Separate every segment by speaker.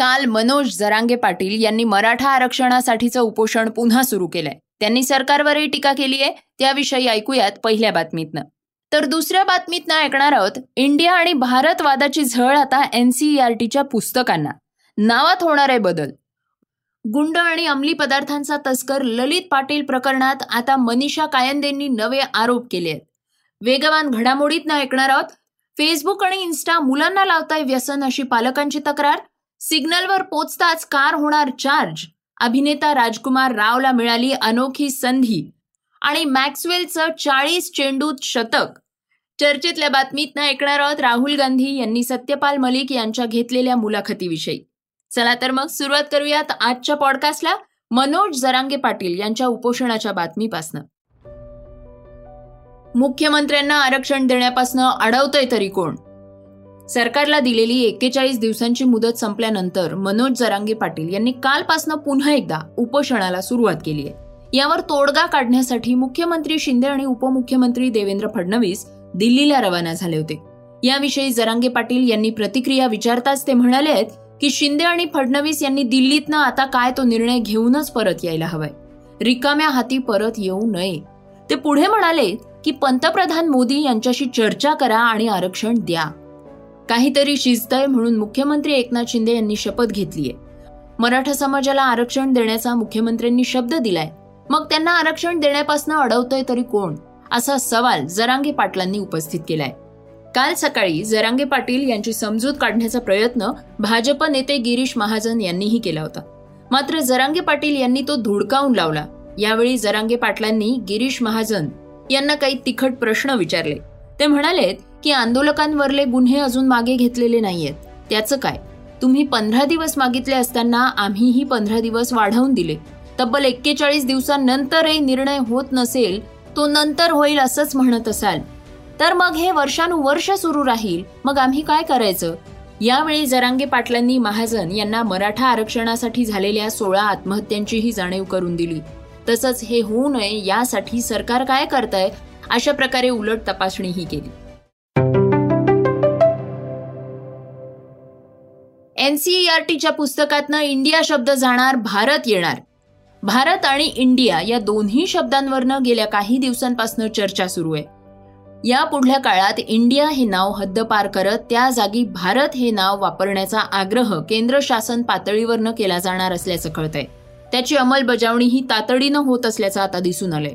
Speaker 1: काल मनोज जरांगे पाटील यांनी मराठा आरक्षणासाठीचं उपोषण पुन्हा सुरू केलंय. त्यांनी सरकारवरही टीका केली आहे. त्याविषयी ऐकूयात पहिल्या बातमीतनं. तर दुसऱ्या बातमीतनं ऐकणार आहोत इंडिया आणि भारत वादाची झळ आता एनसीईआरटीच्या पुस्तकांना. नावात होणार आहे बदल. गुंड आणि अंमली पदार्थांचा तस्कर ललित पाटील प्रकरणात आता मनीषा कायंदेंनी नवे आरोप केले आहेत. वेगवान घडामोडीतनं ऐकणार आहोत फेसबुक आणि इन्स्टा मुलांना लावताय व्यसन अशी पालकांची तक्रार सिग्नलवर पोचताच कार होणार चार्ज. अभिनेता राजकुमार रावला मिळाली अनोखी संधी. आणि मॅक्सवेलचं चाळीस चेंडूत शतक. चर्चेतल्या बातमीत ऐकणार आहोत राहुल गांधी यांनी सत्यपाल मलिक यांच्या घेतलेल्या मुलाखतीविषयी. चला तर मग सुरुवात करूयात आजच्या पॉडकास्टला मनोज जरांगे पाटील यांच्या उपोषणाच्या बातमीपासनं. मुख्यमंत्र्यांना आरक्षण देण्यापासून अडवतोय तरी कोण? सरकारला दिलेली एक्केचाळीस दिवसांची मुदत संपल्यानंतर मनोज जरांगे पाटील यांनी कालपासून पुन्हा एकदा उपोषणाला सुरुवात केली आहे. यावर तोडगा काढण्यासाठी मुख्यमंत्री शिंदे आणि उपमुख्यमंत्री देवेंद्र फडणवीस दिल्लीला रवाना झाले होते. याविषयी जरांगे पाटील यांनी प्रतिक्रिया विचारताच ते म्हणाले आहेत की शिंदे आणि फडणवीस यांनी दिल्लीतनं आता काय तो निर्णय घेऊनच परत यायला हवाय. रिकाम्या हाती परत येऊ नये. ते पुढे म्हणाले की पंतप्रधान मोदी यांच्याशी चर्चा करा आणि आरक्षण द्या. काहीतरी शिजतंय म्हणून मुख्यमंत्री एकनाथ शिंदे यांनी शपथ घेतलीय मराठा समाजाला आरक्षण देण्याचा मुख्यमंत्र्यांनी शब्द दिलाय. मग त्यांना आरक्षण देण्यापासून अडवतोय तरी कोण? असा सवाल जरांगे पाटलांनी उपस्थित केलाय. काल सकाळी जरांगे पाटील यांची समजूत काढण्याचा प्रयत्न भाजप नेते गिरीश महाजन यांनीही केला होता. मात्र जरांगे पाटील यांनी तो धुडकावून लावला. यावेळी जरांगे पाटलांनी गिरीश महाजन यांना काही तिखट प्रश्न विचारले. ते म्हणालेत की आंदोलकांवरले गुन्हे अजून मागे घेतलेले नाहीयेत. त्याचं काय? तुम्ही पंधरा दिवस मागितले असताना आम्हीही पंधरा दिवस वाढवून दिले. तब्बल एक्केचाळीस दिवसांनंतरही निर्णय होत नसेल तो नंतर होईल असंच म्हणत असाल. तर मग हे वर्षानुवर्ष सुरू राहील. मग आम्ही काय करायचं? यावेळी जरांगे पाटलांनी महाजन यांना मराठा आरक्षणासाठी झालेल्या सोळा आत्महत्यांचीही जाणीव करून दिली. तसंच हे होऊ नये यासाठी सरकार काय करतंय? अशा प्रकारे उलट तपासणीही केली. एनसीईआरटीच्या पुस्तकातनं इंडिया शब्द जाणार भारत येणार. भारत आणि इंडिया या दोन्ही शब्दांवरनं गेल्या काही दिवसांपासून चर्चा सुरू आहे. या पुढल्या काळात इंडिया हे नाव हद्दपार करत त्या जागी भारत हे नाव वापरण्याचा आग्रह केंद्र शासन पातळीवरनं केला जाणार असल्याचं कळतंय. त्याची अंमलबजावणी ही तातडीनं होत असल्याचं आता दिसून आलंय.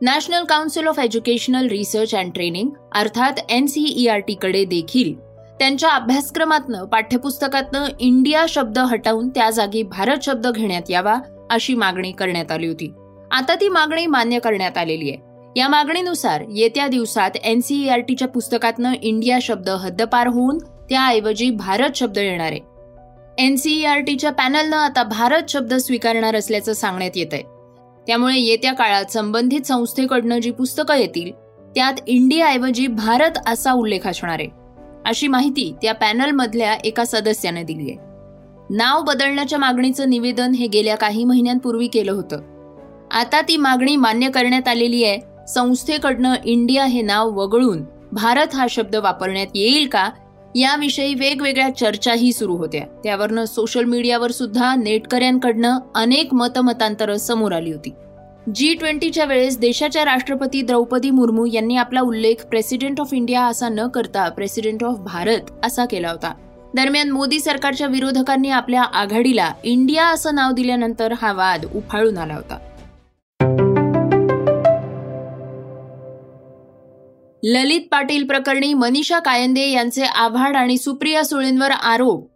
Speaker 1: National council of educational research and training अर्थात एनसीईआरटीकडे देखील त्यांच्या अभ्यासक्रमातनं पाठ्यपुस्तकातनं इंडिया शब्द हटवून त्या जागी भारत शब्द घेण्यात यावा अशी मागणी करण्यात आली होती. आता ती मागणी मान्य करण्यात आलेली आहे. या मागणीनुसार येत्या दिवसात एनसीईआरटीच्या पुस्तकातनं इंडिया शब्द हद्दपार होऊन त्याऐवजी भारत शब्द येणार आहे. एनसीईआरटीच्या पॅनलनं आता भारत शब्द स्वीकारणार असल्याचं सांगण्यात येत आहे त्यामुळे येत्या काळात संबंधित संस्थेकडनं जी पुस्तकं येतील त्यात इंडियाऐवजी भारत असा उल्लेख असणार आहे. अशी माहिती त्या पॅनलमधल्या एका सदस्याने दिली आहे. नाव बदलण्याच्या मागणीचं निवेदन हे गेल्या काही महिन्यांपूर्वी केलं होतं. आता ती मागणी मान्य करण्यात आलेली आहे. संस्थेकडनं इंडिया हे नाव वगळून भारत हा शब्द वापरण्यात येईल का? याविषयी वेगवेगळ्या चर्चाही सुरू होत्या. त्यावरनं सोशल मीडियावर सुद्धा नेटकऱ्यांकडनं अनेक मतमतांतरं समोर आली होती. जी ट्वेंटीच्या वेळेस देशाच्या राष्ट्रपती द्रौपदी मुर्मू यांनी आपला उल्लेख प्रेसिडेंट ऑफ इंडिया असा न करता प्रेसिडेंट ऑफ भारत असा केला होता. दरम्यान मोदी सरकारच्या विरोधकांनी आपल्या आघाडीला इंडिया असं नाव दिल्यानंतर हा वाद उफाळून आला होता. ललित पाटील प्रकरणी मनीषा कायंदे यांचे आव्हाड आणि सुप्रिया सुळेंवर आरोप.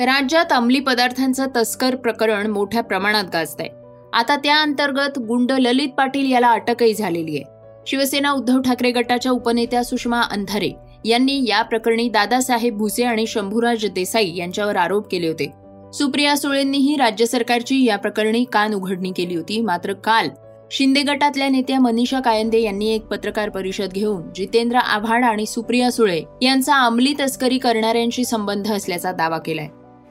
Speaker 1: राज्यात अंमली पदार्थांचं तस्कर प्रकरण मोठ्या प्रमाणात गाजत आहे आता त्या अंतर्गत गुंड ललित पाटील याला अटकही झालेली आहे. शिवसेना उद्धव ठाकरे गटाच्या उपनेत्या सुषमा अंधारे यांनी या प्रकरणी दादासाहेब भुसे आणि शंभूराज देसाई यांच्यावर आरोप केले होते. सुप्रिया सुळेंनीही राज्य सरकारची या प्रकरणी कान उघडणी केली होती. मात्र काल शिंदे गटातल्या नेत्या मनीषा कायंदे यांनी एक पत्रकार परिषद घेऊन जितेंद्र आव्हाड आणि सुप्रिया सुळे यांचा अंमली तस्करी करणाऱ्यांशी संबंध असल्याचा दावा केलाय.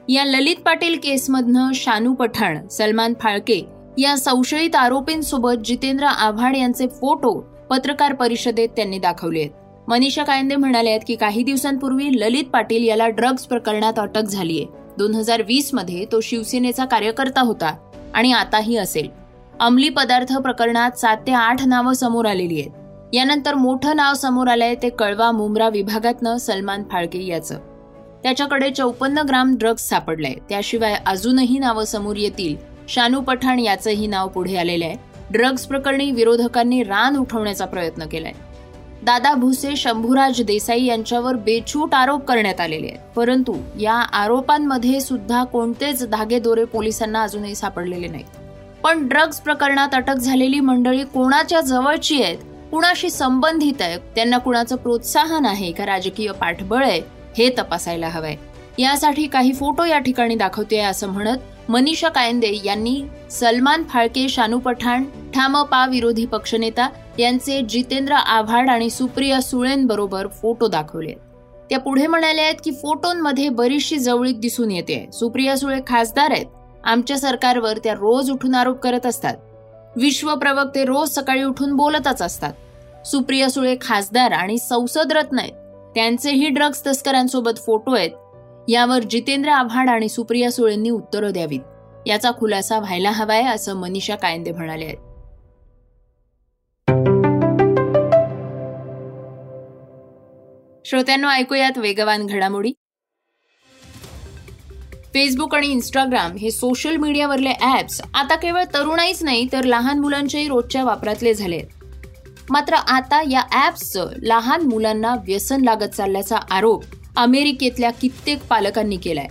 Speaker 1: या ललित पाटील केसमधनं शानू पठाण सलमान फाळके या संशयित आरोपींसोबत जितेंद्र आव्हाड यांचे फोटो पत्रकार परिषदेत त्यांनी दाखवले आहेत. मनीषा कायंदे म्हणाले आहेत की काही दिवसांपूर्वी ललित पाटील याला ड्रग्ज प्रकरणात अटक झालीय. दोन हजार वीसमध्ये तो शिवसेनेचा कार्यकर्ता होता आणि आताही असेल. अंमली पदार्थ प्रकरणात सात ते आठ नावं समोर आलेली आहेत. यानंतर मोठं नाव समोर आलंय ते कळवा मुंब्रा विभागातनं सलमान फाळके याचं. त्याच्याकडे चौपन्न ग्राम ड्रग्ज सापडलंय. त्याशिवाय अजूनही नावं समोर येतील शानू पठाण याचंही नाव पुढे आलेलं आहे. ड्रग्ज प्रकरणी विरोधकांनी रान उठवण्याचा प्रयत्न केलाय. दादा भुसे शंभूराज देसाई यांच्यावर बेछूट आरोप करण्यात आलेले आहेत. परंतु या आरोपांमध्ये सुद्धा कोणतेच धागेदोरे पोलिसांना अजूनही सापडलेले नाहीत. पण ड्रग्ज प्रकरणात अटक झालेली मंडळी कोणाच्या जवळची आहेत कुणाशी संबंधित आहे त्यांना कुणाचं प्रोत्साहन आहे का राजकीय पाठबळ आहे हे तपासायला हवंय. यासाठी काही फोटो या ठिकाणी दाखवते असं म्हणत मनीषा कायंदे यांनी सलमान फाळके शानू पठाण ठामपा विरोधी पक्षनेता यांचे जितेंद्र आव्हाड आणि सुप्रिया सुळेंबरोबर फोटो दाखवले. त्या पुढे म्हणाल्या आहेत की फोटोंमध्ये बरीचशी जवळीक दिसून येते. सुप्रिया सुळे खासदार आहेत. आमच्या सरकारवर त्या रोज उठून आरोप करत असतात. विश्व प्रवक्ते रोज सकाळी उठून बोलतच असतात. सुप्रिया सुळे खासदार आणि संसद रत्न आहेत. त्यांचेही ड्रग्ज तस्करांसोबत फोटो आहेत. यावर जितेंद्र आव्हाड आणि सुप्रिया सुळेंनी उत्तरं द्यावीत. याचा खुलासा व्हायला हवाय असं मनीषा कायंदे म्हणाले आहेत. श्रोत्यांना ऐकूयात वेगवान घडामोडी. फेसबुक आणि इंस्टाग्राम हे सोशल मीडियावरले ॲप्स आता केवळ तरुणाईच नाही तर लहान मुलांच्याही रोजच्या वापरातले झाले मात्र आता या ॲप्सचं लहान मुलांना व्यसन लागत चालल्याचा आरोप अमेरिकेतल्या कित्येक पालकांनी केलाय.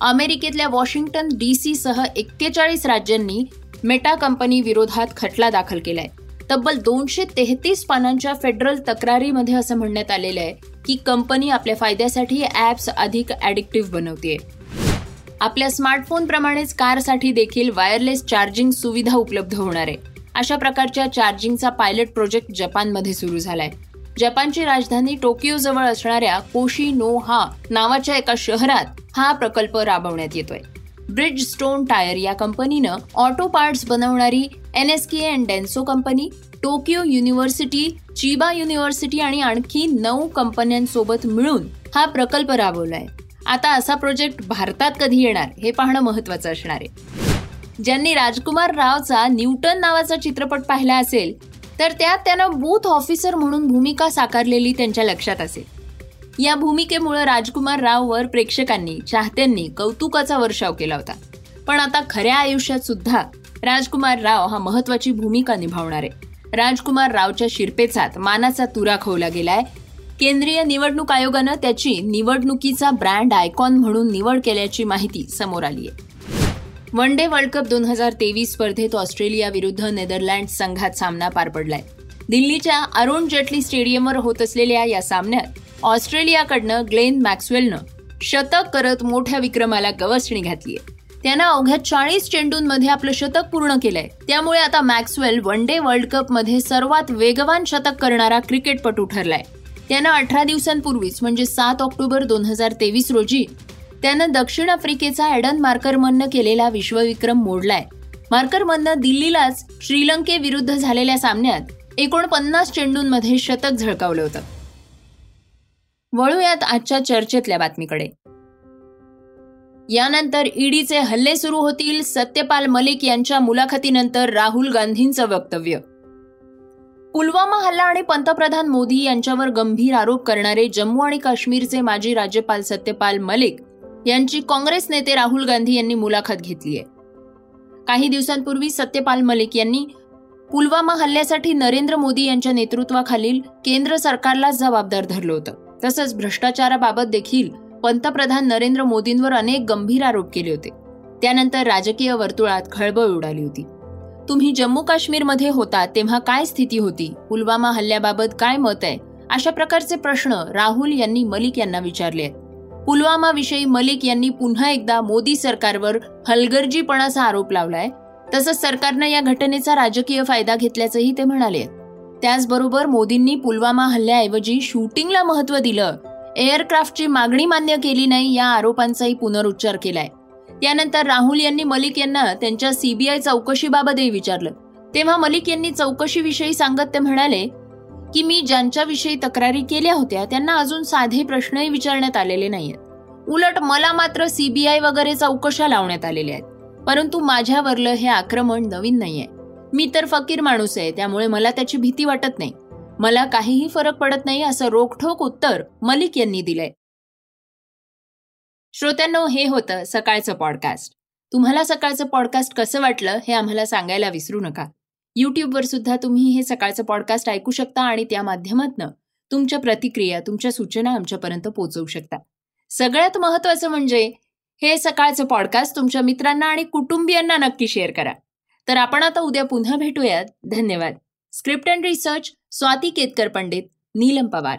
Speaker 1: अमेरिकेतल्या वॉशिंग्टन डी सी सह एक्केचाळीस राज्यांनी मेटा कंपनी विरोधात खटला दाखल केलाय. तब्बल दोनशे तेहतीस पानांच्या फेडरल तक्रारीमध्ये असं म्हणण्यात आलेलं आहे की कंपनी आपल्या फायद्यासाठी ॲप्स अधिक ॲडिक्टिव्ह बनवते आपल्या स्मार्टफोन प्रमाणेच कारसाठी देखील वायरलेस चार्जिंग सुविधा उपलब्ध होणार आहे. अशा प्रकारच्या चार्जिंगचा पायलट प्रोजेक्ट जपानमध्ये सुरू झालाय. जपानची राजधानी टोकियो जवळ असणाऱ्या कोशी नो हा नावाच्या एका शहरात हा प्रकल्प राबवण्यात येतोय. ब्रिज स्टोन टायर या कंपनीनं ऑटो पार्ट्स बनवणारी N S K and Denso company Tokyo university Chiba university आणि आणखी नऊ कंपन्यांसोबत मिळून हा प्रकल्प राबवलाय. आता असा प्रोजेक्ट भारतात कधी येणार हे पाहणं महत्वाचं असणार आहे. ज्यांनी राजकुमार रावचा न्यूटन नावाचा चित्रपट पाहिला असेल तर त्यात त्यानं बूथ ऑफिसर म्हणून भूमिका साकारलेली त्यांच्या लक्षात असेल. या भूमिकेमुळे राजकुमार राववर प्रेक्षकांनी चाहत्यांनी कौतुकाचा वर्षाव केला होता. पण आता खऱ्या आयुष्यात सुद्धा राजकुमार राव हा महत्वाची भूमिका निभावणार. आहे राजकुमार रावच्या शिरपेचात मानाचा तुरा खोवला गेलाय. केंद्रीय निवडणूक आयोगानं त्याची निवडणुकीचा ब्रँड आयकॉन म्हणून निवड केल्याची माहिती समोर आली आहे वन डे वर्ल्ड कप दोन हजार तेवीस स्पर्धेत ऑस्ट्रेलिया विरुद्ध नेदरलँड संघात सामना पार पडलाय. दिल्लीच्या अरुण जेटली स्टेडियमवर होत असलेल्या या सामन्यात ऑस्ट्रेलियाकडनं ग्लेन मॅक्सवेलनं शतक करत मोठ्या विक्रमाला गवसणी घातलीय. त्यानं अवघ्या चाळीस चेंडूंमध्ये आपलं शतक पूर्ण केलंय. त्यामुळे आता मॅक्सवेल वन डे वर्ल्ड कपमध्ये सर्वात वेगवान शतक करणारा क्रिकेटपटू ठरलाय. त्यानं अठरा दिवसांपूर्वीच म्हणजे सात ऑक्टोबर दोन हजार तेवीस रोजी त्यानं दक्षिण आफ्रिकेचा ॲडन मार्करमननं केलेला विश्वविक्रम मोडलाय. मार्करमननं दिल्लीलाच श्रीलंकेविरुद्ध झालेल्या सामन्यात एकोणपन्नास चेंडूंमध्ये शतक झळकावलं होतं. वळूयात आजच्या चर्चेतल्या बातमीकडे. यानंतर ईडीचे हल्ले सुरू होतील सत्यपाल मलिक यांच्या मुलाखतीनंतर राहुल गांधींचं वक्तव्य. पुलवामा हल्ला आणि पंतप्रधान मोदी यांच्यावर गंभीर आरोप करणारे जम्मू आणि काश्मीरचे माजी राज्यपाल सत्यपाल मलिक यांची काँग्रेस नेते राहुल गांधी यांनी मुलाखत घेतली आहे. काही दिवसांपूर्वी सत्यपाल मलिक यांनी पुलवामा हल्ल्यासाठी नरेंद्र मोदी यांच्या नेतृत्वाखालील केंद्र सरकारला जबाबदार धरलं होतं. तसंच भ्रष्टाचाराबाबत देखील पंतप्रधान नरेंद्र मोदींवर अनेक गंभीर आरोप केले होते. त्यानंतर राजकीय वर्तुळात खळबळ उडाली होती. तुम्ही जम्मू काश्मीरमध्ये होता तेव्हा काय स्थिती होती? पुलवामा हल्ल्याबाबत काय मत आहे? अशा प्रकारचे प्रश्न राहुल यांनी मलिक यांना विचारले आहेत. पुलवामाविषयी मलिक यांनी पुन्हा एकदा मोदी सरकारवर हलगर्जीपणाचा आरोप लावलाय. तसंच सरकारनं या घटनेचा राजकीय फायदा घेतल्याचंही ते म्हणाले. त्याचबरोबर मोदींनी पुलवामा हल्ल्याऐवजी शूटिंगला महत्त्व दिलं. एअरक्राफ्टची मागणी मान्य केली नाही या आरोपांचाही पुनरुच्चार केलाय. त्यानंतर राहुल यांनी मलिक यांना त्यांच्या सीबीआय चौकशीबाबतही विचारलं. तेव्हा मलिक यांनी चौकशीविषयी सांगत ते म्हणाले की मी ज्यांच्याविषयी तक्रारी केल्या होत्या त्यांना अजून साधे प्रश्नही विचारण्यात आलेले नाहीयेत. उलट मला मात्र सीबीआय वगैरे चौकशा लावण्यात आलेल्या आहेत. परंतु माझ्यावरलं हे आक्रमण नवीन नाहीये. मी तर फकीर माणूस आहे त्यामुळे मला त्याची भीती वाटत नाही. मला काहीही फरक पडत नाही असं रोखठोक उत्तर मलिक यांनी दिलंय. श्रोत्यांनो हे होतं सकाळचं पॉडकास्ट तुम्हाला सकाळचं पॉडकास्ट कसं वाटलं हे आम्हाला सांगायला विसरू नका. यूट्यूबवर सुद्धा तुम्ही हे सकाळचं पॉडकास्ट ऐकू शकता आणि त्या माध्यमातून तुमच्या प्रतिक्रिया तुमच्या सूचना आमच्यापर्यंत पोहोचवू शकता. सगळ्यात महत्वाचं म्हणजे हे सकाळचं पॉडकास्ट तुमच्या मित्रांना आणि कुटुंबियांना नक्की शेअर करा. तर आपण आता उद्या पुन्हा भेटूयात. धन्यवाद. Script and research Swati Ketkar Pandit Neelam Pawar.